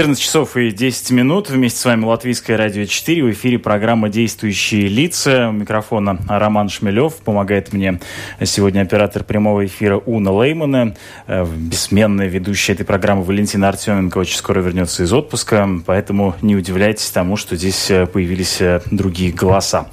14 часов и 10 минут. Вместе с вами Латвийское радио 4. В эфире программа «Действующие лица». У микрофона Роман Шмелев. Помогает мне сегодня оператор прямого эфира Уна Леймана. Э, бессменная ведущая этой программы Валентина Артеменко очень скоро вернется из отпуска. Поэтому не удивляйтесь тому, что здесь э, появились э, другие голоса.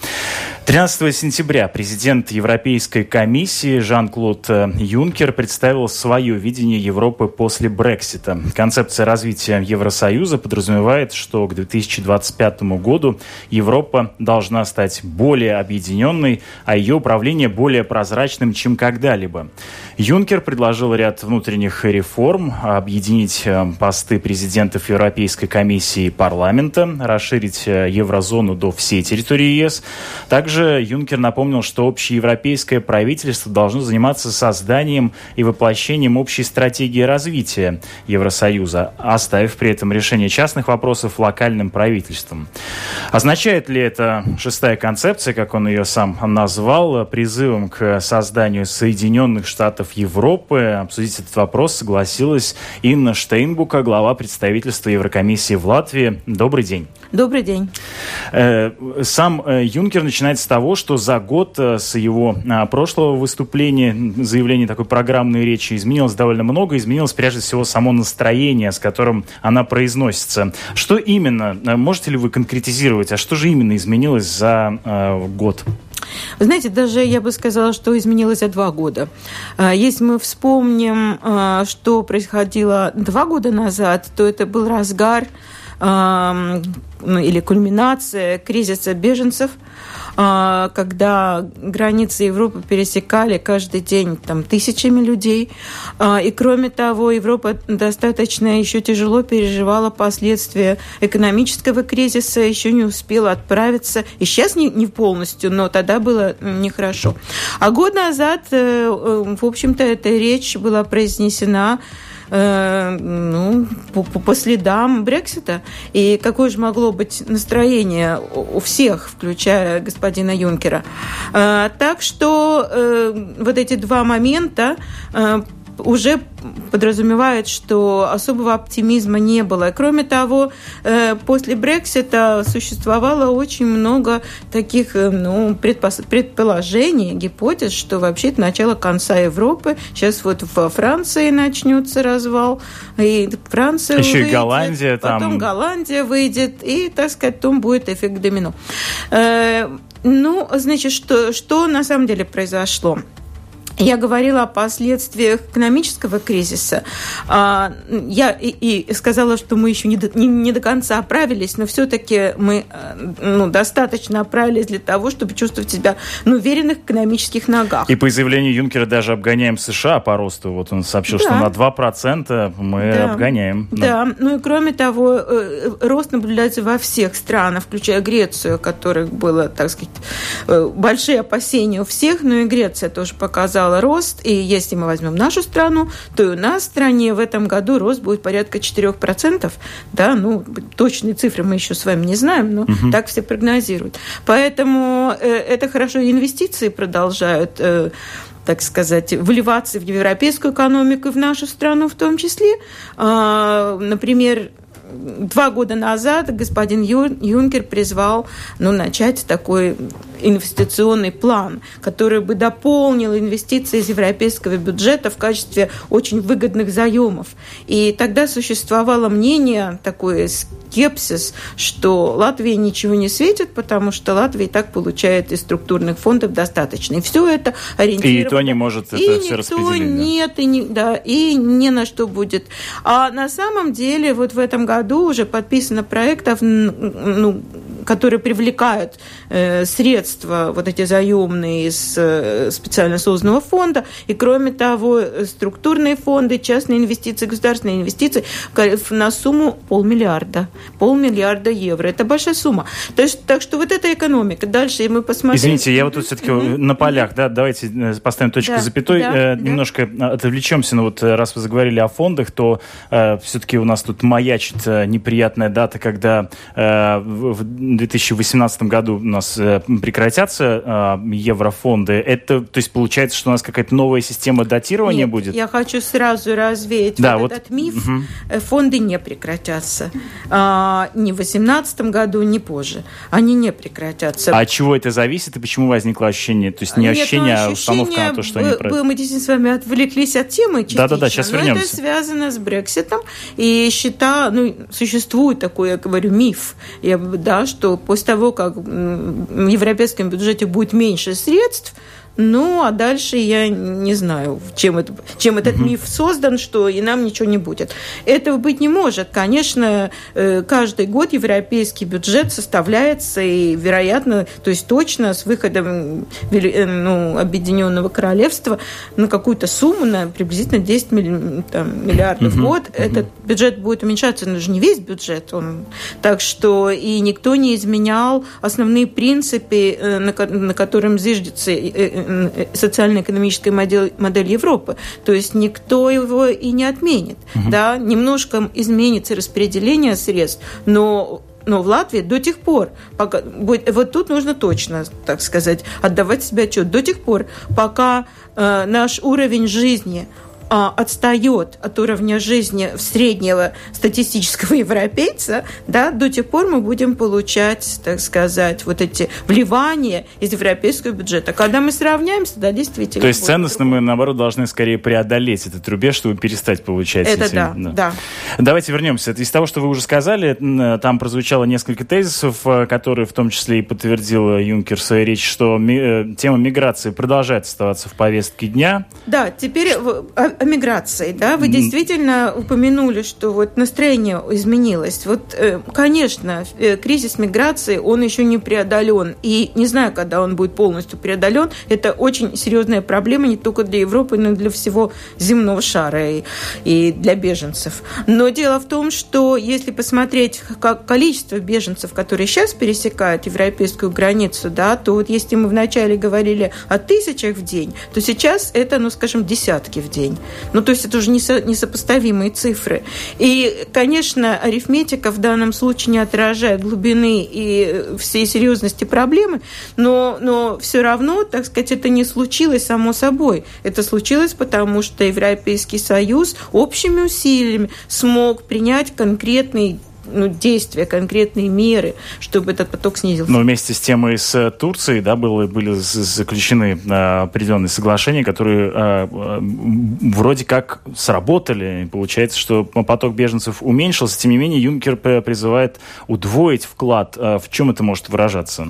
13 сентября президент Европейской комиссии Жан-Клод Юнкер представил свое видение Европы после Брексита. Концепция развития Евросоюза подразумевает, что к 2025 году Европа должна стать более объединенной, а ее управление более прозрачным, чем когда-либо. Юнкер предложил ряд внутренних реформ, объединить э, посты президентов Европейской комиссии и парламента, расширить э, еврозону до всей территории ЕС. Также Юнкер напомнил, что общеевропейское правительство должно заниматься созданием и воплощением общей стратегии развития Евросоюза, оставив при этом решение частных вопросов локальным правительством. Означает ли это шестая концепция, как он ее сам назвал, призывом к созданию Соединенных Штатов Европы. Обсудить этот вопрос согласилась Инна Штейнбука, глава представительства Еврокомиссии в Латвии. Добрый день. Добрый день. Э, сам э, Юнкер начинает с того, что за год э, с его а, прошлого выступления, заявления такой программной речи изменилось довольно много. Изменилось прежде всего само настроение, с которым она произносится. Что именно? Можете ли вы конкретизировать? А что же именно изменилось за год? Вы знаете, даже я бы сказала, что изменилось за два года. А, если мы вспомним, а, что происходило два года назад, то это был разгар или кульминация кризиса беженцев – а, когда границы Европы пересекали каждый день там, тысячами людей. А, и кроме того, Европа достаточно еще тяжело переживала последствия экономического кризиса, еще не успела отправиться. И сейчас не, не полностью, но тогда было нехорошо. А год назад, э, э, в общем-то, эта речь была произнесена э, ну, по, по следам Брексита. И какое же могло быть настроение у всех, включая господина Юнкера. Э, так что э, вот эти два момента уже подразумевает, что особого оптимизма не было. Кроме того, э, после Брексита существовало очень много таких э, ну, предположений, гипотез, что вообще это начало конца Европы. Сейчас вот во Франции начнется развал, и Франция Еще выйдет, и Голландия потом там. Голландия выйдет, и, так сказать, потом будет эффект домино. Э, ну, значит, что, что на самом деле произошло? Я говорила о последствиях экономического кризиса. А, я и, и сказала, что мы еще не до, не, не до конца оправились, но все-таки мы э, ну, достаточно оправились для того, чтобы чувствовать себя ну, уверенных экономических ногах. И по заявлению Юнкера даже обгоняем США по росту. Вот он сообщил, да. что на 2% мы да. обгоняем. Да, ну и кроме того, э, рост наблюдается во всех странах, включая Грецию, у которых было, так сказать, э, большие опасения у всех, но и Греция тоже показала показала рост, и если мы возьмем нашу страну, то и у нас в стране в этом году рост будет порядка 4%. Да, ну, точные цифры мы еще с вами не знаем, но угу. так все прогнозируют. Поэтому э, это хорошо, инвестиции продолжают э, так сказать, вливаться в европейскую экономику и в нашу страну в том числе. А, например, два года назад господин Юнкер призвал ну, начать такой инвестиционный план, который бы дополнил инвестиции из европейского бюджета в качестве очень выгодных заемов. И тогда существовало мнение, такое скепсис, что Латвии ничего не светит, потому что Латвия и так получает из структурных фондов достаточно. И все это ориентировано. И никто не может это и все распределить. Нет, и, не, да, и ни на что будет. А на самом деле вот в этом году уже подписано проектов, ну, которые привлекают э, средства, вот эти заемные из э, специально созданного фонда, и кроме того, структурные фонды, частные инвестиции, государственные инвестиции на сумму полмиллиарда, полмиллиарда евро. Это большая сумма. То есть, так что вот эта экономика. Дальше мы посмотрим. Извините, я вот тут все-таки mm-hmm. на полях, да, давайте поставим точку да, запятой, да, э, немножко да. отвлечемся, но вот раз вы заговорили о фондах, то э, все-таки у нас тут маячит неприятная дата, когда э, в 2018 году у нас э, прекратятся э, еврофонды. Это, то есть, получается, что у нас какая-то новая система датирования Нет, будет? я хочу сразу развеять да, вот, вот этот миф. Угу. Фонды не прекратятся. А, ни в 2018 году, ни позже. Они не прекратятся. А от чего это зависит и почему возникло ощущение? То есть не Нет, ощущение, ну, а установка на то, что они... Мы, мы действительно с вами отвлеклись от темы частично. Да-да-да, сейчас вернемся. это связано с Брекситом. И счета, ну, существует такой, я говорю, миф, я, да, что после того, как в европейском бюджете будет меньше средств, ну, а дальше я не знаю, чем, это, чем этот миф создан, что и нам ничего не будет. Этого быть не может. Конечно, э, каждый год европейский бюджет составляется, и, вероятно, то есть точно с выходом э, ну, Объединенного Королевства на какую-то сумму, на приблизительно 10 там, миллиардов в год, этот бюджет будет уменьшаться. Но же не весь бюджет. Он... Так что и никто не изменял основные принципы, э, на, на котором зиждется социально-экономическая модель, модель Европы. То есть никто его и не отменит. Угу. Да? Немножко изменится распределение средств, но но в Латвии до тех пор, пока, вот тут нужно точно, так сказать, отдавать себе отчет, до тех пор, пока э, наш уровень жизни отстает от уровня жизни среднего статистического европейца, да, до тех пор мы будем получать, так сказать, вот эти вливания из европейского бюджета. Когда мы сравняемся, да, действительно. То есть ценностно мы, наоборот, должны скорее преодолеть этот рубеж, чтобы перестать получать Это эти... да, да, да. Давайте вернемся. Из того, что вы уже сказали, там прозвучало несколько тезисов, э, которые в том числе и подтвердил Юнкер в своей речи, что э, тема миграции продолжает оставаться в повестке дня. Да, теперь а, миграции, да, вы действительно упомянули, что вот настроение изменилось. Вот, э, конечно, э, кризис миграции, он еще не преодолен. И не знаю, когда он будет полностью преодолен. Это очень серьезная проблема не только для Европы, но и для всего земного шара и, и для беженцев. Но дело в том, что если посмотреть как количество беженцев, которые сейчас пересекают европейскую границу, да, то вот если мы вначале говорили о тысячах в день, то сейчас это, ну, скажем, десятки в день. Ну, то есть это уже несопоставимые цифры. И, конечно, арифметика в данном случае не отражает глубины и всей серьезности проблемы, но, но все равно, так сказать, это не случилось само собой. Это случилось потому, что Европейский Союз общими усилиями смог принять конкретный ну, действия, конкретные меры, чтобы этот поток снизился. Но вместе с тем и с Турцией да, было, были заключены а, определенные соглашения, которые а, вроде как сработали. Получается, что поток беженцев уменьшился. Тем не менее, Юнкер призывает удвоить вклад. В чем это может выражаться?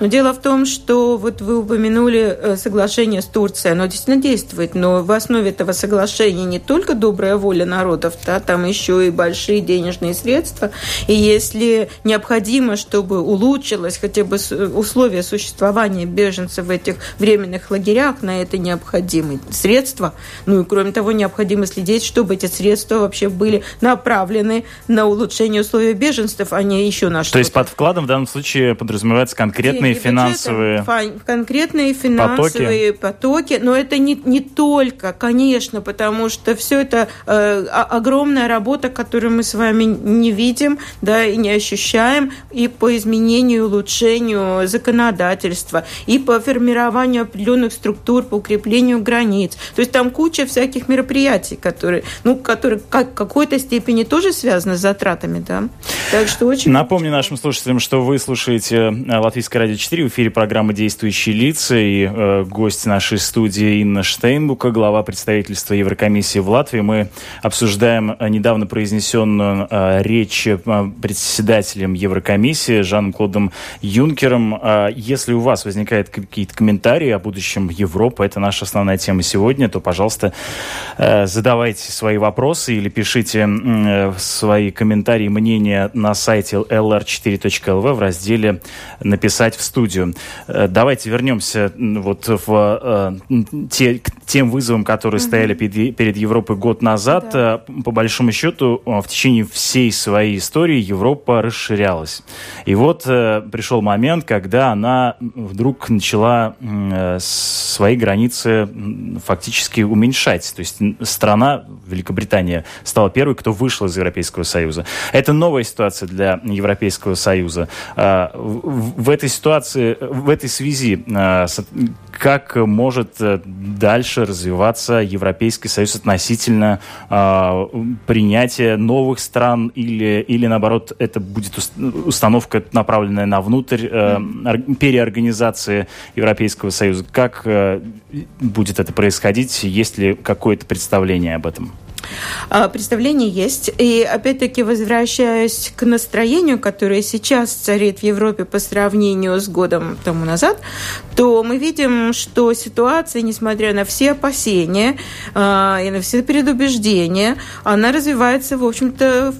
Но дело в том, что вот вы упомянули э, соглашение с Турцией. Оно действительно действует, но в основе этого соглашения не только добрая воля народов, да, там еще и большие денежные средства, и если необходимо, чтобы улучшилось хотя бы условия существования беженцев в этих временных лагерях, на это необходимы средства. Ну и кроме того, необходимо следить, чтобы эти средства вообще были направлены на улучшение условий беженцев, а не еще на что-то. То есть под вкладом в данном случае подразумеваются конкретные Деньги финансовые бюджета, конкретные финансовые потоки. потоки, но это не, не только, конечно, потому что все это э, огромная работа, которую мы с вами не видим, видим, да, и не ощущаем, и по изменению улучшению законодательства, и по формированию определенных структур, по укреплению границ. То есть там куча всяких мероприятий, которые, ну, которые как, в какой-то степени тоже связаны с затратами, да. Так что очень... Напомню нашим слушателям, что вы слушаете э, Латвийское радио 4 в эфире программы «Действующие лица» и э, гость нашей студии Инна Штейнбука, глава представительства Еврокомиссии в Латвии. Мы обсуждаем э, недавно произнесенную э, речь председателем Еврокомиссии Жаном-Клодом Юнкером. Если у вас возникают какие-то комментарии о будущем Европы, это наша основная тема сегодня, то, пожалуйста, задавайте свои вопросы или пишите свои комментарии, мнения на сайте lr4.lv в разделе «Написать в студию». Давайте вернемся вот в те, к тем вызовам, которые mm-hmm. стояли перед, перед Европой год назад. Да. По большому счету, в течение всей своей истории Европа расширялась. И вот э, пришел момент, когда она вдруг начала э, свои границы фактически уменьшать. То есть страна, Великобритания, стала первой, кто вышел из Европейского Союза. Это новая ситуация для Европейского Союза. Э, в, в этой ситуации, в этой связи, э, как может э, дальше развиваться Европейский Союз относительно э, принятия новых стран или, или наоборот это будет установка, направленная на внутрь э, переорганизации Европейского Союза. Как э, будет это происходить? Есть ли какое-то представление об этом? А, представление есть. И опять-таки, возвращаясь к настроению, которое сейчас царит в Европе по сравнению с годом тому назад, то мы видим, что ситуация, несмотря на все опасения а, и на все предубеждения, она развивается, в общем-то,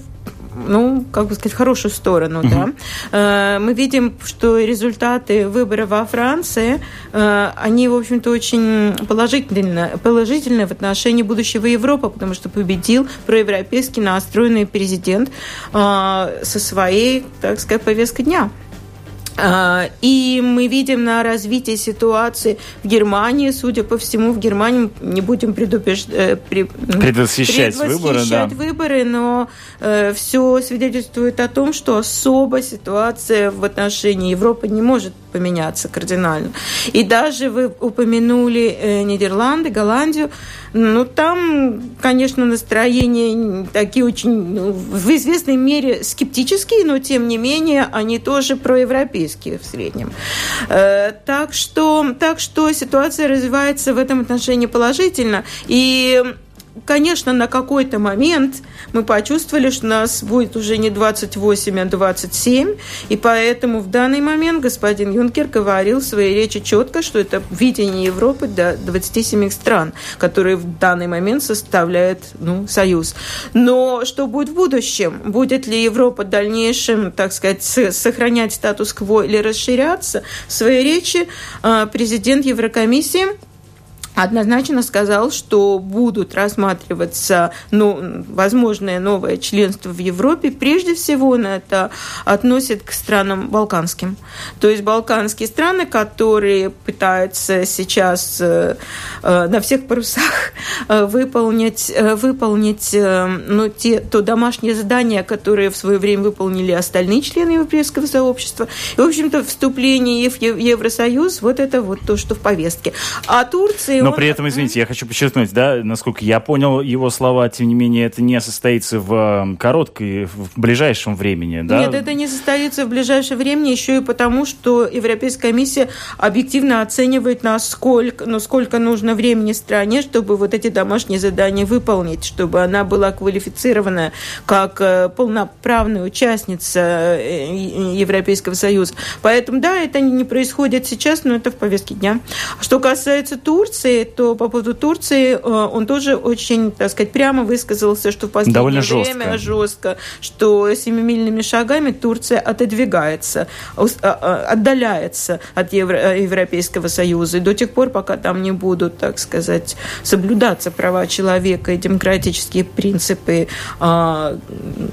ну, как бы сказать, хорошую сторону, угу. да. Э, мы видим, что результаты выборов во Франции, э, они, в общем-то, очень положительные, положительные в отношении будущего Европы, потому что победил проевропейский настроенный президент э, со своей, так сказать, повесткой дня. А, и мы видим на развитие ситуации в Германии, судя по всему, в Германии не будем предупреж... Э, предвосхищать, выборы, да. выборы, но э, все свидетельствует о том, что особо ситуация в отношении Европы не может поменяться кардинально. И даже вы упомянули э, Нидерланды, Голландию, ну там, конечно, настроения такие очень, ну, в известной мере скептические, но тем не менее они тоже проевропейские в среднем. Э, так что, так что ситуация развивается в этом отношении положительно. И конечно, на какой-то момент мы почувствовали, что нас будет уже не 28, а 27, и поэтому в данный момент господин Юнкер говорил в своей речи четко, что это видение Европы до 27 стран, которые в данный момент составляют ну, союз. Но что будет в будущем? Будет ли Европа в дальнейшем, так сказать, сохранять статус-кво или расширяться? В своей речи а, президент Еврокомиссии однозначно сказал, что будут рассматриваться ну, возможное новое членство в Европе. Прежде всего он это относит к странам балканским. То есть балканские страны, которые пытаются сейчас э, э, на всех парусах э, выполнить, выполнить ну, те, то домашнее задание, которое в свое время выполнили остальные члены Европейского сообщества. И, в общем-то, вступление в Евросоюз, вот это вот то, что в повестке. А Турция но при этом, извините, я хочу подчеркнуть, да, насколько я понял его слова, тем не менее, это не состоится в короткой, в ближайшем времени, да? Нет, это не состоится в ближайшее время, еще и потому, что Европейская комиссия объективно оценивает, насколько, ну, сколько нужно времени стране, чтобы вот эти домашние задания выполнить, чтобы она была квалифицирована как э, полноправная участница э, Европейского Союза. Поэтому, да, это не происходит сейчас, но это в повестке дня. Что касается Турции, то по поводу Турции э, он тоже очень, так сказать, прямо высказался, что в последнее Довольно время жестко. жестко, что семимильными шагами Турция отодвигается, а, а, отдаляется от Евро Европейского Союза. И до тех пор, пока там не будут, так сказать, соблюдаться права человека и демократические принципы а,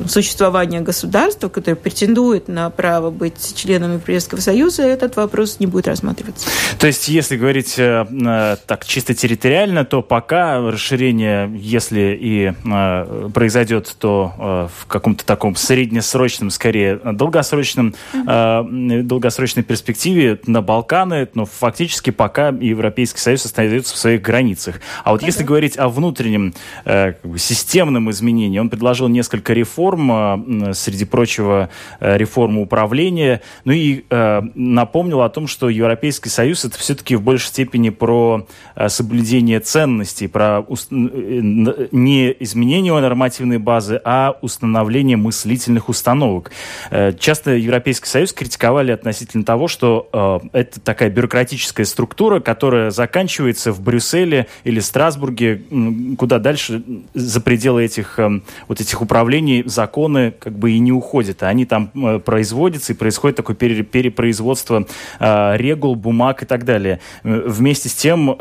существования государства, которое претендует на право быть членом Европейского Союза, этот вопрос не будет рассматриваться. То есть, если говорить э, э так чисто территориально, то пока расширение, если и э, произойдет, то э, в каком-то таком среднесрочном, скорее долгосрочном, э, долгосрочной перспективе на Балканы, но фактически пока Европейский Союз остается в своих границах. А вот если говорить о внутреннем э, как бы системном изменении, он предложил несколько реформ, э, среди прочего э, реформу управления, ну и э, напомнил о том, что Европейский Союз это все-таки в большей степени про соблюдение ценностей, про не изменение нормативной базы, а установление мыслительных установок. Часто Европейский Союз критиковали относительно того, что это такая бюрократическая структура, которая заканчивается в Брюсселе или Страсбурге, куда дальше за пределы этих вот этих управлений законы как бы и не уходят. Они там производятся, и происходит такое перепроизводство регул, бумаг и так далее. Вместе с тем,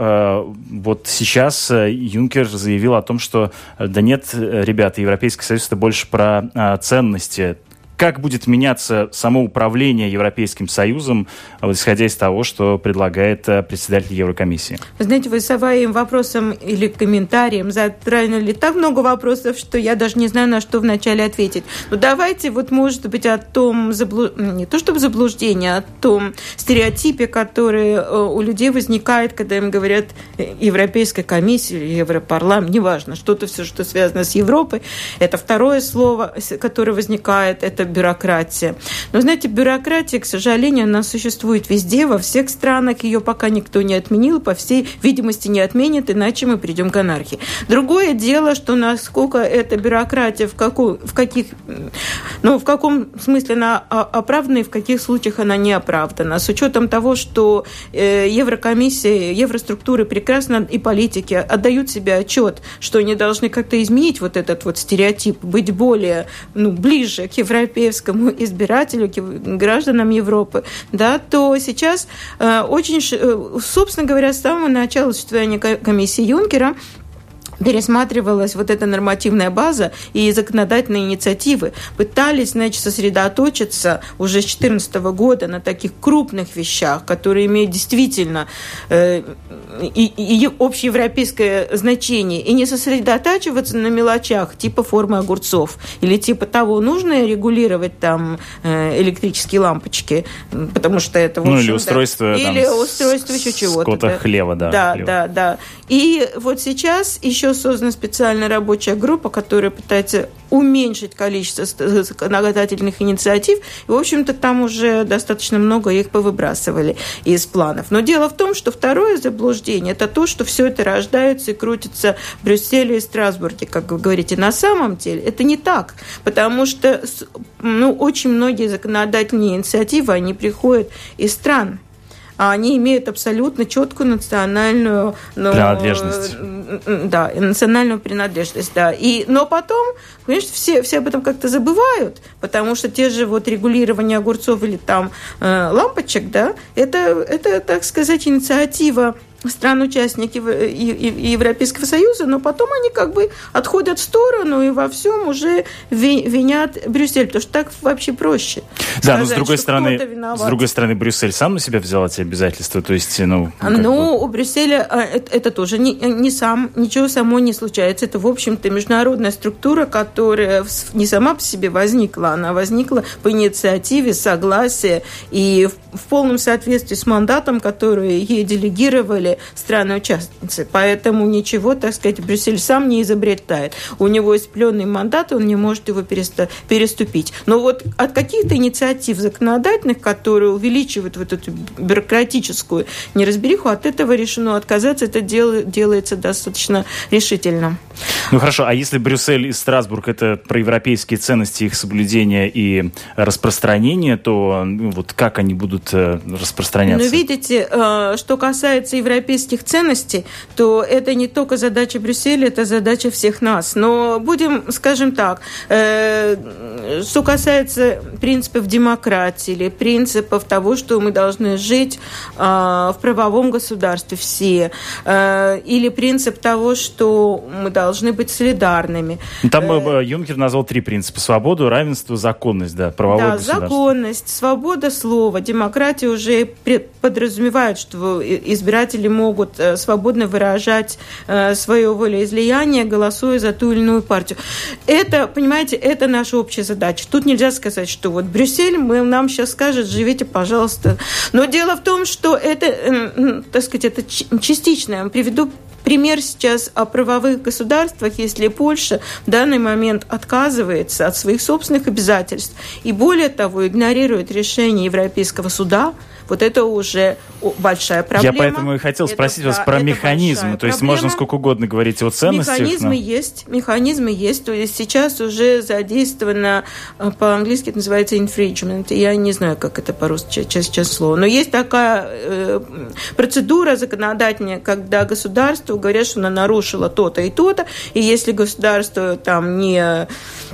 вот сейчас Юнкер заявил о том, что да нет, ребята, Европейский Союз это больше про ценности как будет меняться само управление Европейским Союзом, вот, исходя из того, что предлагает э, председатель Еврокомиссии? Вы знаете, вы своим вопросом или комментарием затронули так много вопросов, что я даже не знаю, на что вначале ответить. Но ну, давайте вот, может быть, о том, заблу... не то чтобы заблуждение, а о том стереотипе, который э, у людей возникает, когда им говорят э, Европейская комиссия или Европарламент, неважно, что-то все, что связано с Европой. Это второе слово, которое возникает, это бюрократия. Но, знаете, бюрократия, к сожалению, она существует везде, во всех странах. Ее пока никто не отменил, по всей видимости, не отменит, иначе мы придем к анархии. Другое дело, что насколько эта бюрократия, в, какую, в каких, ну, в каком смысле она оправдана и в каких случаях она не оправдана. С учетом того, что э, Еврокомиссия, евроструктуры прекрасно и политики отдают себе отчет, что они должны как-то изменить вот этот вот стереотип, быть более, ну, ближе к европейскому европейскому избирателю, гражданам Европы, да, то сейчас э, очень, э, собственно говоря, с самого начала существования комиссии Юнкера пересматривалась вот эта нормативная база и законодательные инициативы. Пытались, значит, сосредоточиться уже с 2014 года на таких крупных вещах, которые имеют действительно э, и, и общеевропейское значение, и не сосредотачиваться на мелочах типа формы огурцов или типа того, нужно регулировать там э, электрические лампочки, потому что это, Ну, или устройство, или устройство еще чего-то. Да. хлева, да. Да, хлева. да, да. И вот сейчас еще еще создана специальная рабочая группа, которая пытается уменьшить количество законодательных инициатив. И, в общем-то, там уже достаточно много их повыбрасывали из планов. Но дело в том, что второе заблуждение – это то, что все это рождается и крутится в Брюсселе и Страсбурге, как вы говорите. На самом деле это не так, потому что ну, очень многие законодательные инициативы, они приходят из стран, а они имеют абсолютно четкую национальную ну, принадлежность. Да, национальную принадлежность, да. И, но потом, понимаешь, все, все об этом как-то забывают, потому что те же вот регулирование огурцов или там э, лампочек, да, это, это, так сказать, инициатива стран-участники Европейского Союза, но потом они как бы отходят в сторону и во всем уже винят Брюссель, потому что так вообще проще. Да, сказать, но с другой стороны, с другой стороны, Брюссель сам на себя взял эти обязательства, то есть, ну... Ну, бы... у Брюсселя а, это, это тоже не, не сам, ничего само не случается. Это, в общем-то, международная структура, которая не сама по себе возникла, она возникла по инициативе, согласия и в, в полном соответствии с мандатом, который ей делегировали были страны-участницы. Поэтому ничего, так сказать, Брюссель сам не изобретает. У него есть пленный мандат, он не может его переступить. Но вот от каких-то инициатив законодательных, которые увеличивают вот эту бюрократическую неразбериху, от этого решено отказаться. Это делается достаточно решительно. Ну хорошо, а если Брюссель и Страсбург это про европейские ценности, их соблюдение и распространение, то ну, вот как они будут э, распространяться? Ну видите, э, что касается европейских европейских ценностей, то это не только задача Брюсселя, это задача всех нас. Но будем, скажем так, э, что касается принципов демократии или принципов того, что мы должны жить э, в правовом государстве все, э, или принцип того, что мы должны быть солидарными. Там э, Юнкер назвал три принципа. Свободу, равенство, законность, да, правовое да, законность, свобода слова, демократия уже подразумевает, что избиратели могут э, свободно выражать э, свое волеизлияние, голосуя за ту или иную партию. Это, понимаете, это наша общая задача. Тут нельзя сказать, что вот Брюссель мы, нам сейчас скажет, живите, пожалуйста. Но дело в том, что это, так сказать, это частично. Я приведу пример сейчас о правовых государствах, если Польша в данный момент отказывается от своих собственных обязательств и более того игнорирует решение Европейского суда, Вот это уже большая проблема. Я поэтому и хотел это, спросить вас про механизмы. То есть можно сколько угодно говорить о ценностях. Механизмы но... есть, механизмы есть. То есть сейчас уже задействовано, э, по-английски это называется infringement. Я не знаю, как это по-русски сейчас слово. Но есть такая э, процедура законодательная, когда государству говорят, что она нарушила то-то и то-то, и если государство там не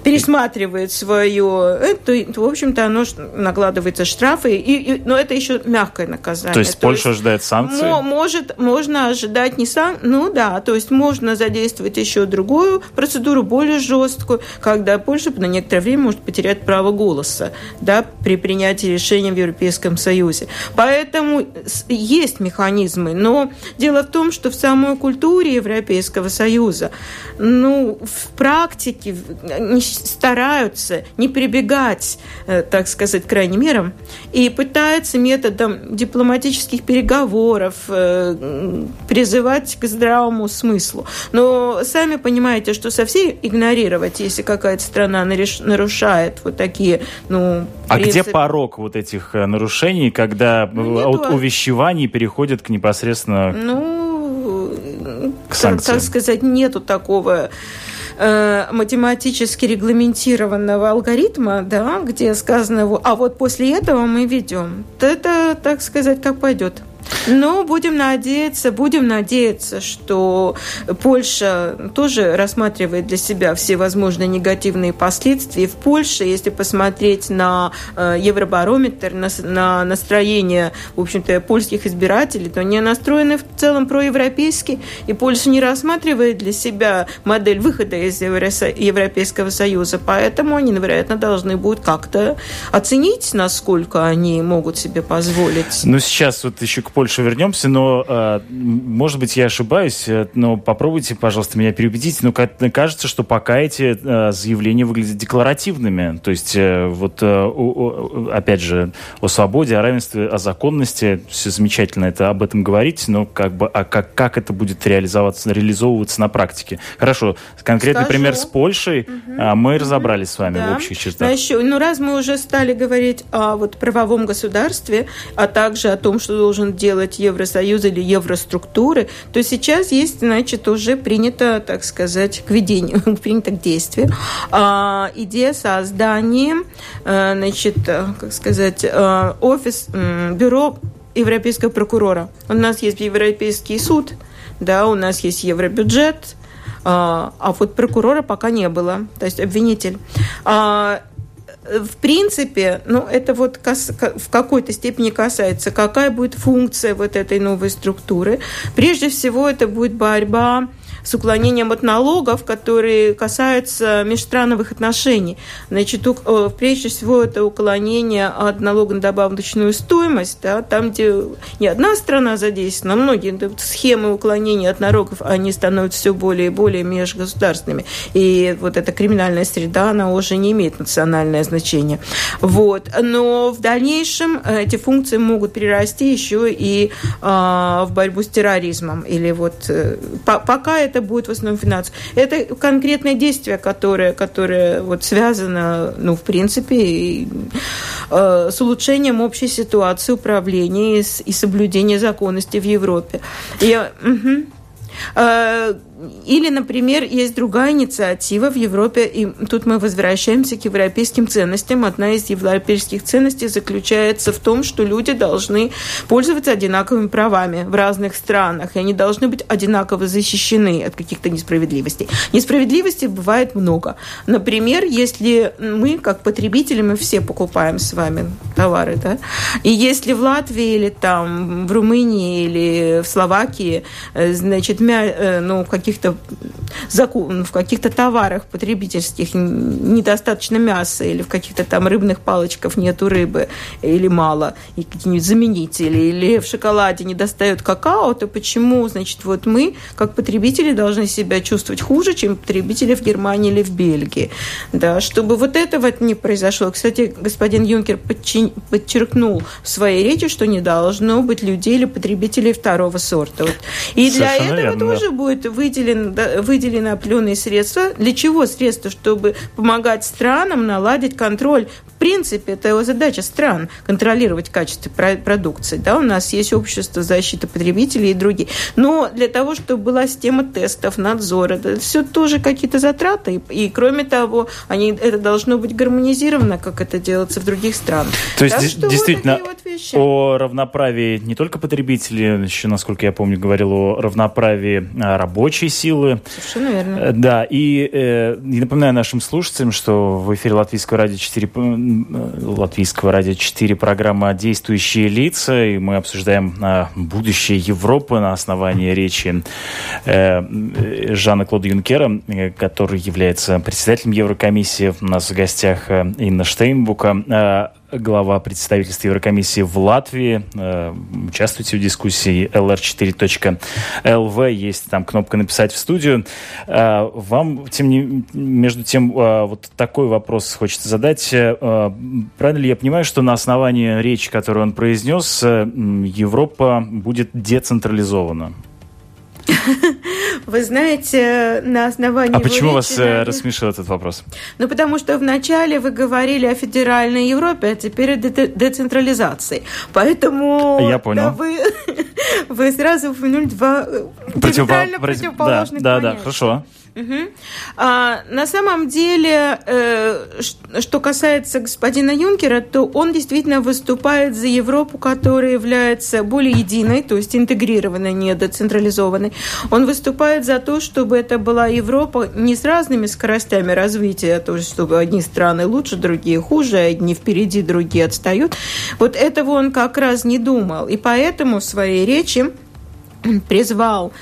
пересматривает свое, это, то, в общем-то, оно накладывается штрафы, и, и, но это еще мягкое наказание. То есть то Польша есть, ожидает санкции? Может, можно ожидать не сан, ну да, то есть можно задействовать еще другую процедуру, более жесткую, когда Польша на некоторое время может потерять право голоса, да, при принятии решения в Европейском Союзе. Поэтому есть механизмы, но дело в том, что в самой культуре Европейского Союза, ну, в практике не стараются не прибегать, э, так сказать, к крайним мерам и пытаются методом дипломатических переговоров э, призывать к здравому смыслу. Но сами понимаете, что совсем игнорировать, если какая-то страна нарушает вот такие, ну, А где порог вот этих э, нарушений, когда ну, от увещеваний переходит к непосредственно ну, к санкциям? Так сказать, нету такого э, математически регламентированного алгоритма, да, где сказано, а вот после этого мы ведем. Это, так сказать, как пойдет. Но будем надеяться, будем надеяться, что Польша тоже рассматривает для себя все возможные негативные последствия. В Польше, если посмотреть на э, Евробарометр, на, на настроение, в общем-то, польских избирателей, то они настроены в целом проевропейски, и Польша не рассматривает для себя модель выхода из Европейского Союза, поэтому они, вероятно, должны будут как-то оценить, насколько они могут себе позволить. Ну, сейчас вот еще к Польше вернемся, но, э, может быть, я ошибаюсь, э, но попробуйте, пожалуйста, меня переубедить. Но кажется, что пока эти э, заявления выглядят декларативными. То есть, вот, опять же, о свободе, о равенстве, о законности, все замечательно это об этом говорить, но как бы, а как, как это будет реализоваться, реализовываться на практике? Хорошо, конкретный Скажу. пример с Польшей угу. мы разобрались с вами да. в общих чертах. А еще, ну, раз мы уже стали говорить о вот, правовом государстве, а также о том, что должен делать делать Евросоюз или евроструктуры, то сейчас есть, значит, уже принято, так сказать, к ведению, принято к действию а, идея создания, а, значит, как сказать, а, офис, бюро европейского прокурора. У нас есть Европейский суд, да, у нас есть евробюджет, а, а вот прокурора пока не было, то есть обвинитель. А, в принципе, ну, это вот кас, в какой-то степени касается, какая будет функция вот этой новой структуры. Прежде всего, это будет борьба с уклонением от налогов, которые касаются межстрановых отношений. Значит, э, прежде всего, это уклонение от налога на добавочную стоимость, да, там, где не одна страна задействована, многие схемы уклонения от налогов, они становятся все более и более межгосударственными. И вот эта криминальная среда, она уже не имеет национальное значение. Вот. Но в дальнейшем э, эти функции могут перерасти еще и э, в борьбу с терроризмом. Или вот э, по, пока это это будет в основном финансово. Это конкретное действие, которое, которое вот связано, ну, в принципе, и, э, с улучшением общей ситуации управления и, и соблюдения законности в Европе. Я, угу. Или, например, есть другая инициатива в Европе, и тут мы возвращаемся к европейским ценностям. Одна из европейских ценностей заключается в том, что люди должны пользоваться одинаковыми правами в разных странах, и они должны быть одинаково защищены от каких-то несправедливостей. Несправедливостей бывает много. Например, если мы, как потребители, мы все покупаем с вами товары, да, и если в Латвии или там в Румынии или в Словакии, э, значит, э, ну, каких каких-то в каких-то товарах потребительских недостаточно мяса или в каких-то там рыбных палочках нету рыбы или мало, и какие-нибудь заменители, или в шоколаде не достает какао, то почему, значит, вот мы, как потребители, должны себя чувствовать хуже, чем потребители в Германии или в Бельгии, да, чтобы вот этого не произошло. Кстати, господин Юнкер подчеркнул в своей речи, что не должно быть людей или потребителей второго сорта. Вот. И Совершенно для этого верно, тоже да. будет выйти выделены, выделены определенные средства. Для чего средства? Чтобы помогать странам наладить контроль в принципе, это его задача стран – контролировать качество продукции. Да, у нас есть общество защиты потребителей и другие. Но для того, чтобы была система тестов, надзора, это все тоже какие-то затраты. И, и кроме того, они, это должно быть гармонизировано, как это делается в других странах. То есть, так действительно, вот вот о равноправии не только потребителей, еще, насколько я помню, говорил о равноправии а, рабочей силы. Совершенно верно. Э, да, и, э, и напоминаю нашим слушателям, что в эфире Латвийского радио 4 Латвийского радио 4 программа «Действующие лица», и мы обсуждаем а, будущее Европы на основании речи э, Жана Клода Юнкера, э, который является председателем Еврокомиссии. У нас в гостях э, Инна Штейнбука глава представительства Еврокомиссии в Латвии. Э, участвуйте в дискуссии lr4.lv. Есть там кнопка «Написать в студию». Э, вам, тем не между тем, э, вот такой вопрос хочется задать. Правильно ли я понимаю, что на основании речи, которую он произнес, Европа будет децентрализована? Вы знаете, на основании... А почему вас э, рассмешил этот вопрос? Ну, потому что вначале вы говорили о федеральной Европе, а теперь о децентрализации. Поэтому... Я понял. Да, вы, вы сразу упомянули два э, Противопол... противоположных Да, да, да, хорошо. Угу. А, на самом деле, э, что касается господина Юнкера, то он действительно выступает за Европу, которая является более единой, то есть интегрированной, не децентрализованной. Он выступает за то, чтобы это была Европа не с разными скоростями развития, то есть чтобы одни страны лучше, другие хуже, одни впереди, другие отстают. Вот этого он как раз не думал. И поэтому в своей речи призвал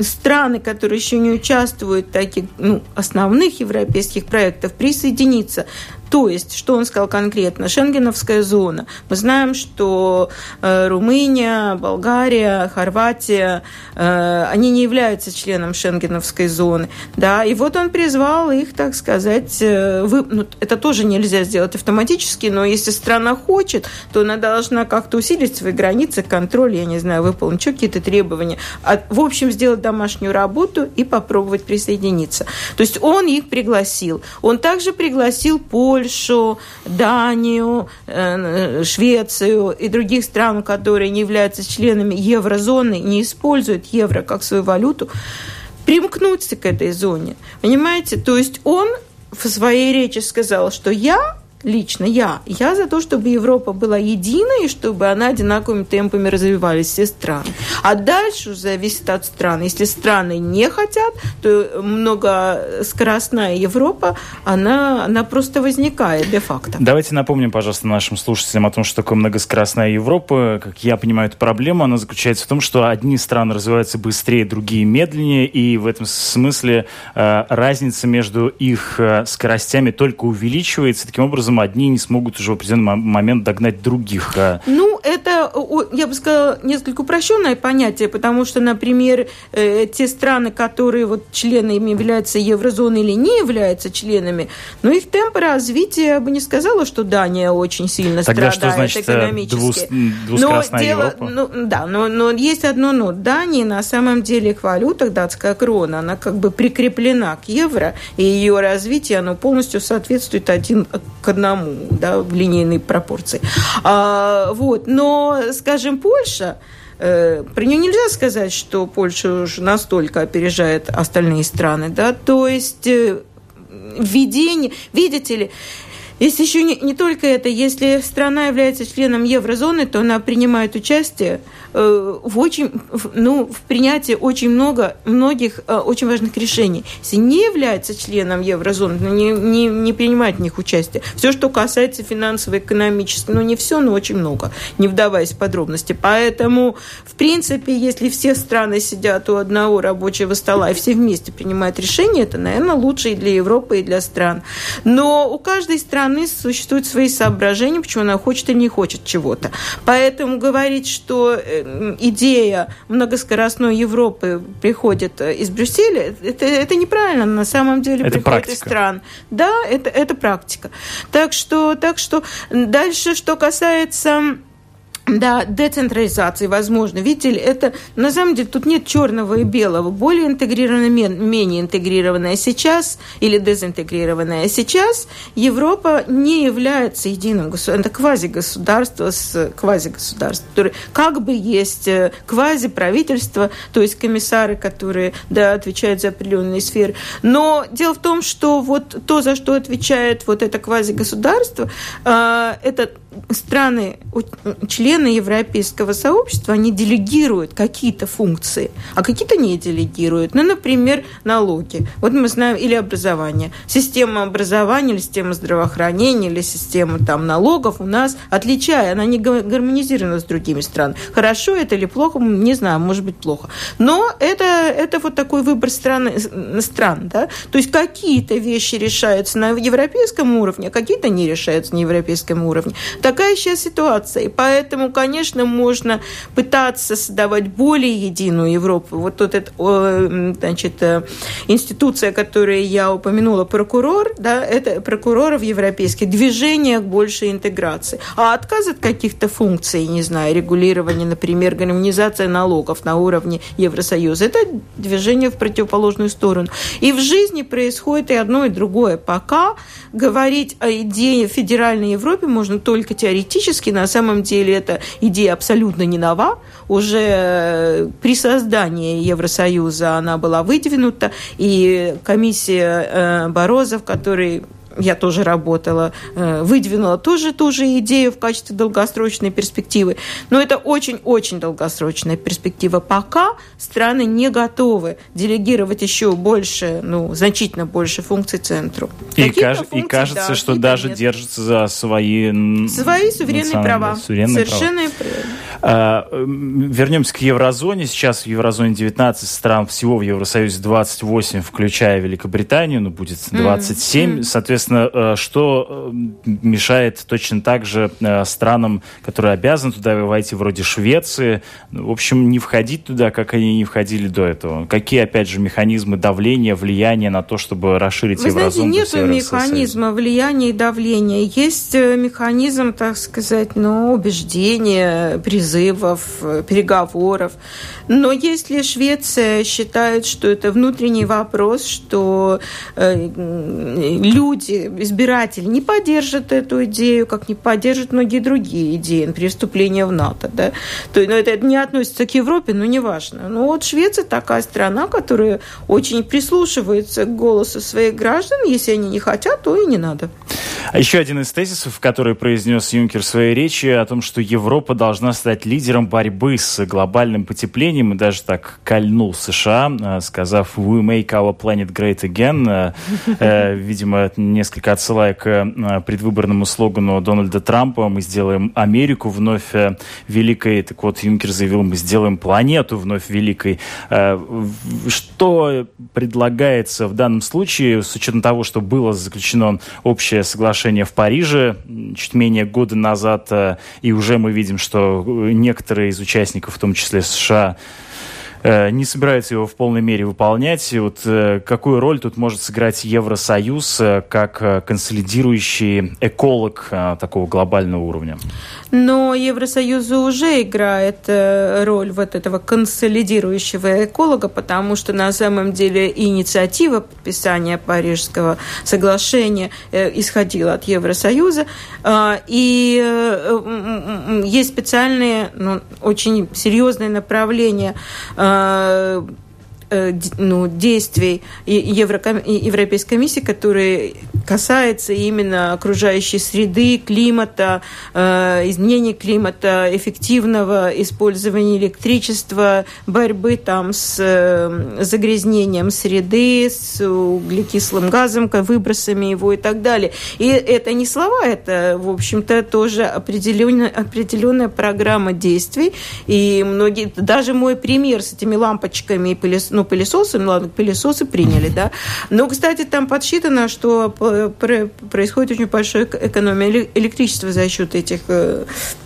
страны, которые еще не участвуют в таких ну, основных европейских проектов, присоединиться то есть, что он сказал конкретно? Шенгеновская зона. Мы знаем, что э, Румыния, Болгария, Хорватия, э, они не являются членом Шенгеновской зоны. Да? И вот он призвал их, так сказать, э, вы, ну, это тоже нельзя сделать автоматически, но если страна хочет, то она должна как-то усилить свои границы, контроль, я не знаю, выполнить еще какие-то требования. А, в общем, сделать домашнюю работу и попробовать присоединиться. То есть он их пригласил. Он также пригласил по Польшу, Данию, э, Швецию и других стран, которые не являются членами еврозоны, не используют евро как свою валюту, примкнуться к этой зоне. Понимаете? То есть он в своей речи сказал, что я лично я, я за то, чтобы Европа была единой, и чтобы она одинаковыми темпами развивались все страны. А дальше зависит от стран. Если страны не хотят, то многоскоростная Европа, она, она просто возникает де-факто. Давайте напомним, пожалуйста, нашим слушателям о том, что такое многоскоростная Европа. Как я понимаю, эту проблему, она заключается в том, что одни страны развиваются быстрее, другие медленнее, и в этом смысле э, разница между их э, скоростями только увеличивается. Таким образом, образом одни не смогут уже в определенный момент догнать других. А ну, это, я бы сказала, несколько упрощенное понятие, потому что, например, э, те страны, которые вот членами являются еврозоны или не являются членами, но их темпы развития, я бы не сказала, что Дания очень сильно Тогда страдает что значит, э, экономически. Двус, двускоростная но дело, Европа? Ну, да, но, но есть одно но. Дания на самом деле их валюта, датская крона, она как бы прикреплена к евро, и ее развитие, оно полностью соответствует один к одному, да, в линейной пропорции. А, вот. Но, скажем, Польша, э, про нее нельзя сказать, что Польша уже настолько опережает остальные страны, да, то есть э, введение, видите ли, есть еще не, не только это, если страна является членом еврозоны, то она принимает участие Э, в очень, ну, в принятии очень много, многих э, очень важных решений. Если не является членом еврозоны, ну, не, не, не принимает в них участие. Все, что касается финансово-экономического, ну, не все, но очень много, не вдаваясь в подробности. Поэтому, в принципе, если все страны сидят у одного рабочего стола и все вместе принимают решения, это, наверное, лучше и для Европы, и для стран. Но у каждой страны существуют свои соображения, почему она хочет или не хочет чего-то. Поэтому говорить, что э, идея многоскоростной Европы приходит э, из Брюсселя, это, это неправильно. На самом деле это приходит практика. из стран. Да, это, это практика. Так что, так что дальше, что касается да, децентрализации возможно. Видите ли, это на самом деле тут нет черного и белого. Более интегрированное, менее интегрированное сейчас или дезинтегрированное сейчас Европа не является единым государством. Это квазигосударство с квазигосударством, которое как бы есть э, квазиправительство, то есть комиссары, которые да, отвечают за определенные сферы. Но дело в том, что вот то, за что отвечает вот это квазигосударство, э, это страны, члены европейского сообщества, они делегируют какие-то функции, а какие-то не делегируют. Ну, например, налоги. Вот мы знаем, или образование. Система образования, или система здравоохранения, или система там, налогов у нас отличая, она не гармонизирована с другими странами. Хорошо это или плохо, не знаю, может быть плохо. Но это, это вот такой выбор стран, стран да? То есть какие-то вещи решаются на европейском уровне, а какие-то не решаются на европейском уровне. Такая сейчас ситуация. И поэтому, конечно, можно пытаться создавать более единую Европу. Вот тут эта значит, э, институция, которую я упомянула, прокурор, да, это прокуроров европейских, движение к большей интеграции. А отказ от каких-то функций, не знаю, регулирование, например, гармонизация налогов на уровне Евросоюза, это движение в противоположную сторону. И в жизни происходит и одно, и другое. Пока говорить о идее федеральной Европе можно только теоретически, на самом деле эта идея абсолютно не нова. Уже э, при создании Евросоюза она была выдвинута, и комиссия э, Борозов, который я тоже работала, э, выдвинула тоже ту же идею в качестве долгосрочной перспективы. Но это очень-очень долгосрочная перспектива. Пока страны не готовы делегировать еще больше, ну, значительно больше функций центру. И, каж- функции, и кажется, да, что даже нет. держится за свои... Свои суверенные права. Суверенные Совершенно права. А, вернемся к еврозоне. Сейчас в еврозоне 19 стран, всего в Евросоюзе 28, включая Великобританию, ну, будет 27. Mm-hmm. Соответственно, э, что э, мешает точно так же э, странам, которые обязаны туда войти, вроде Швеции, в общем, не входить туда, как они не входили до этого? Какие, опять же, механизмы давления, влияния на то, чтобы расширить Вы еврозону? Знаете, нет механизма влияния и давления. Есть механизм, так сказать, ну, убеждения, призывов, переговоров. Но если Швеция считает, что это внутренний вопрос, что люди избиратели не поддержат эту идею, как не поддержат многие другие идеи, например, вступление в НАТО. Да? То, но это не относится к Европе, но неважно. Но вот Швеция такая страна, которая очень прислушивается к голосу своих граждан. Если они не хотят, то и не надо. А еще один из тезисов, который произнес Юнкер в своей речи, о том, что Европа должна стать лидером борьбы с глобальным потеплением, и даже так кольнул США, э, сказав «We make our planet great again», э, э, видимо, несколько отсылая к предвыборному слогану Дональда Трампа «Мы сделаем Америку вновь великой». Так вот, Юнкер заявил «Мы сделаем планету вновь великой». Что предлагается в данном случае, с учетом того, что было заключено общее соглашение в Париже чуть менее года назад, и уже мы видим, что некоторые из участников, в том числе США, не собирается его в полной мере выполнять. Вот э, какую роль тут может сыграть Евросоюз э, как консолидирующий эколог такого глобального уровня? Но Евросоюз уже играет роль вот этого консолидирующего эколога, потому что на самом деле инициатива подписания Парижского соглашения исходила от Евросоюза. И есть специальные, ну, очень серьезные направления Э, э, ну, действий Европейской комиссии, которые касаются именно окружающей среды, климата, э, изменения климата, эффективного использования электричества, борьбы там с загрязнением среды, с углекислым газом, выбросами его и так далее. И это не слова, это, в общем-то, тоже определенная, определенная программа действий. И многие, даже мой пример с этими лампочками и пылес, ну, пылесосы, ну ладно, пылесосы приняли, да. Но, кстати, там подсчитано, что происходит очень большая экономия электричества за счет этих,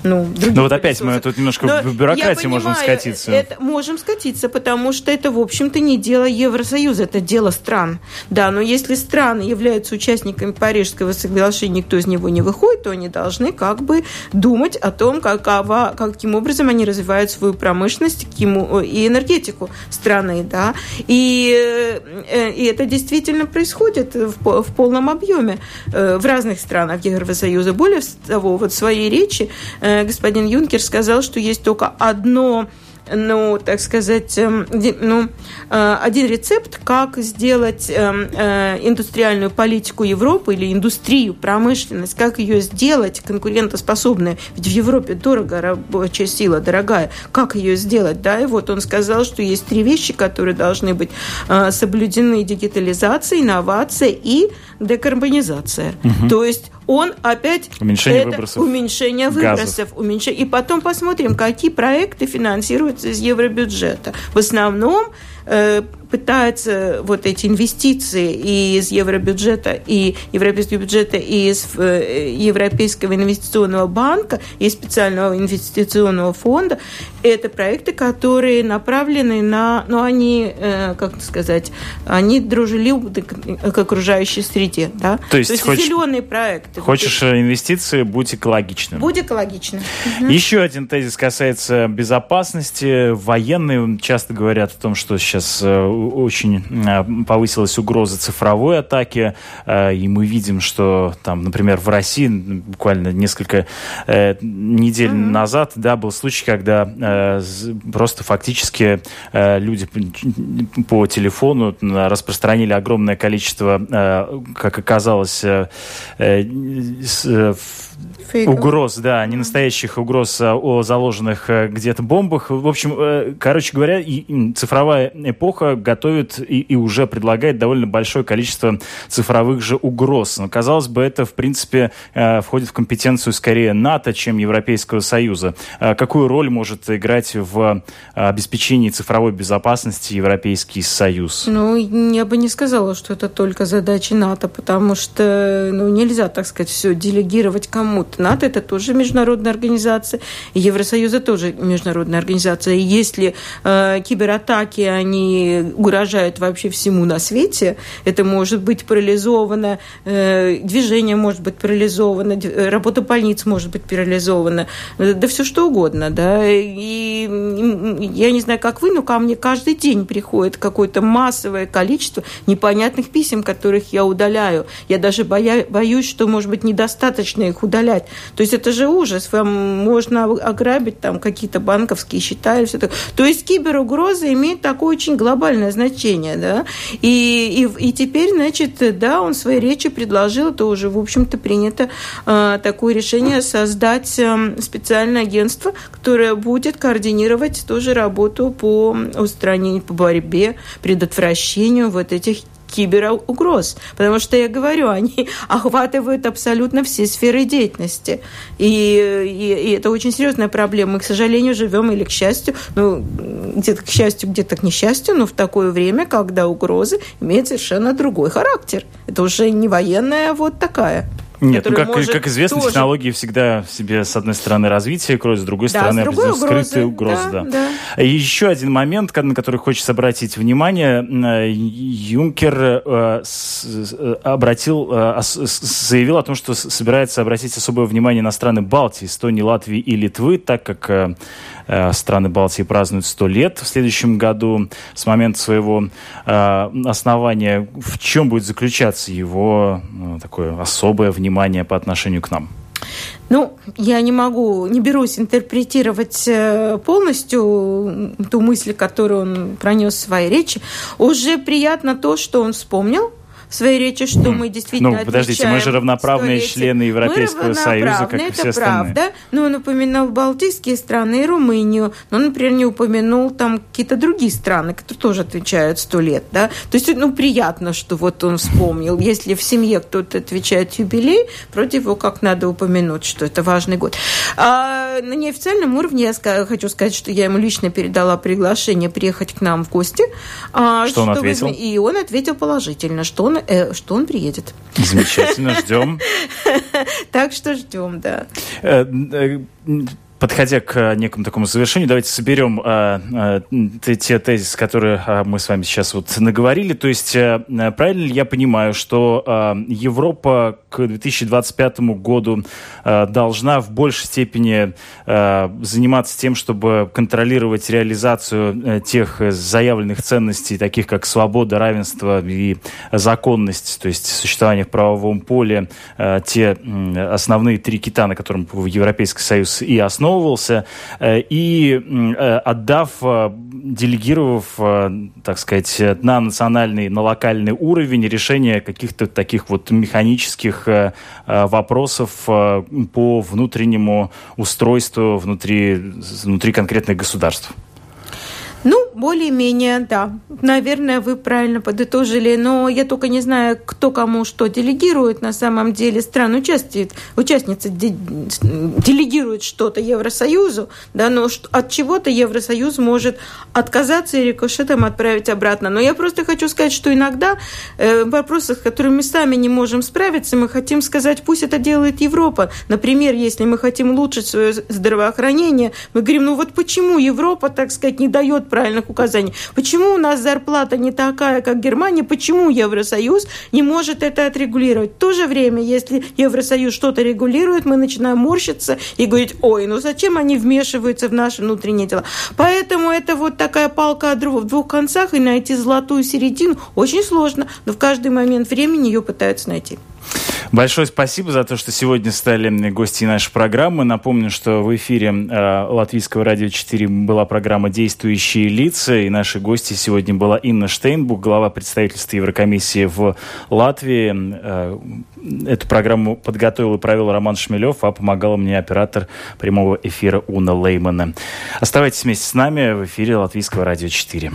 ну, других Ну вот опять мы тут немножко Но в бюрократии можем скатиться. Это, можем скатиться, потому что это, в общем-то, не дело Евросоюза, это дело стран. Да, но если страны являются участниками Парижского соглашения, никто из него не выходит, то они должны как бы думать о том, какова, каким образом они развивают свою промышленность и энергетику страны. Да? И, э, и это действительно происходит в, в полном объеме э, в разных странах Евросоюза. Более того, вот в своей речи э, господин Юнкер сказал, что есть только одно ну, так сказать, эм, ну, э, один рецепт, как сделать эм, э, индустриальную политику Европы или индустрию, промышленность, как ее сделать конкурентоспособной. Ведь в Европе дорого рабочая сила, дорогая. Как ее сделать, да? И вот он сказал, что есть три вещи, которые должны быть э, соблюдены. Дигитализация, инновация и декарбонизация. Угу. То есть он опять уменьшение выбросов, уменьшение выбросов, уменьшение. И потом посмотрим, какие проекты финансируются из евробюджета. В основном пытается вот эти инвестиции и из евробюджета, и европейского бюджета, и из э, Европейского инвестиционного банка, и специального инвестиционного фонда, это проекты, которые направлены на, ну, они, э, как сказать, они дружелюбны к окружающей среде, да? То есть, То есть хочешь, зеленые проекты. Хочешь инвестиции, будь экологичным. Будь экологичным. Еще один тезис касается безопасности. Военные часто говорят о том, что сейчас э, очень а, повысилась угроза цифровой атаки, а, и мы видим, что там, например, в России буквально несколько э, недель mm-hmm. назад, да, был случай, когда э, просто фактически э, люди по телефону распространили огромное количество, как оказалось, Фейков. угроз, да, не настоящих угроз а о заложенных где-то бомбах. В общем, короче говоря, цифровая эпоха готовит и, и уже предлагает довольно большое количество цифровых же угроз. Но, казалось бы, это, в принципе, э, входит в компетенцию скорее НАТО, чем Европейского Союза. Э, какую роль может играть в обеспечении цифровой безопасности Европейский Союз? Ну, я бы не сказала, что это только задача НАТО, потому что ну, нельзя, так сказать, все делегировать кому-то. НАТО – это тоже международная организация, Евросоюз – это тоже международная организация. И если э, кибератаки, они угрожают вообще всему на свете. Это может быть парализовано, э, движение может быть парализовано, работа больниц может быть парализована, э, да все что угодно, да. И я не знаю, как вы, но ко мне каждый день приходит какое-то массовое количество непонятных писем, которых я удаляю. Я даже боя, боюсь, что, может быть, недостаточно их удалять. То есть это же ужас. Вам можно ограбить там какие-то банковские счета и все такое. То есть киберугроза имеет такое очень глобальное значение, да, и, и, и теперь, значит, да, он в своей речи предложил, это уже, в общем-то, принято э, такое решение создать э, специальное агентство, которое будет координировать тоже работу по устранению, по борьбе, предотвращению вот этих киберугроз. Потому что, я говорю, они охватывают абсолютно все сферы деятельности. И, и, и это очень серьезная проблема. Мы, к сожалению, живем или к счастью, ну, где-то к счастью, где-то к несчастью, но в такое время, когда угрозы имеют совершенно другой характер. Это уже не военная, вот такая. Нет, ну, как, как известно, тоже... технологии всегда в себе, с одной стороны, развитие кроют, с другой да, стороны, с другой скрытые угрозы. Да, да. Да. И еще один момент, на который хочется обратить внимание. Юнкер э, обратил, заявил о том, что собирается обратить особое внимание на страны Балтии, Эстонии, Латвии и Литвы, так как Э, страны Балтии празднуют 100 лет в следующем году с момента своего э, основания. В чем будет заключаться его ну, такое особое внимание по отношению к нам? Ну, я не могу, не берусь интерпретировать э, полностью ту мысль, которую он пронес в своей речи. Уже приятно то, что он вспомнил в своей речи, что мы действительно Ну, подождите, мы же равноправные члены Европейского Союза, как и все это правда. Но он упомянул Балтийские страны и Румынию. Но, например, не упомянул там какие-то другие страны, которые тоже отвечают сто лет, да. То есть, ну, приятно, что вот он вспомнил. Если в семье кто-то отвечает юбилей, против его как надо упомянуть, что это важный год. А на неофициальном уровне я хочу сказать, что я ему лично передала приглашение приехать к нам в гости. А, что, что он ответил? И он ответил положительно, что он э, что он приедет. Замечательно, ждем. Так что ждем, да. Э, подходя к некому такому завершению, давайте соберем э, э, те тезисы, которые э, мы с вами сейчас вот наговорили. То есть, э, правильно ли я понимаю, что э, Европа к 2025 году э, должна в большей степени э, заниматься тем, чтобы контролировать реализацию э, тех заявленных ценностей, таких как свобода, равенство и законность, то есть существование в правовом поле, э, те э, основные три кита, на котором Европейский Союз и основан, основывался, э, и э, отдав, э, делегировав, так сказать, на национальный, на локальный уровень решение каких-то таких вот механических вопросов по внутреннему устройству внутри, внутри конкретных государств. Ну, более-менее, да. Наверное, вы правильно подытожили, но я только не знаю, кто кому что делегирует. На самом деле страны участвует, участницы делегируют что-то Евросоюзу, да, но от чего-то Евросоюз может отказаться и рикошетом отправить обратно. Но я просто хочу сказать, что иногда э, вопросы, с которыми мы сами не можем справиться, мы хотим сказать, пусть это делает Европа. Например, если мы хотим улучшить свое здравоохранение, мы говорим, ну вот почему Европа, так сказать, не дает правильных указаний. Почему у нас зарплата не такая, как Германия? Почему Евросоюз не может это отрегулировать? В то же время, если Евросоюз что-то регулирует, мы начинаем морщиться и говорить, ой, ну зачем они вмешиваются в наши внутренние дела? Поэтому это вот такая палка в двух концах, и найти золотую середину очень сложно, но в каждый момент времени ее пытаются найти. Большое спасибо за то, что сегодня стали гостьей нашей программы. Напомню, что в эфире э, Латвийского радио 4 была программа «Действующие лица», и нашей гостьей сегодня была Инна Штейнбук, глава представительства Еврокомиссии в Латвии. Э, эту программу подготовил и провел Роман Шмелев, а помогала мне оператор прямого эфира Уна Леймана. Оставайтесь вместе с нами в эфире Латвийского радио 4.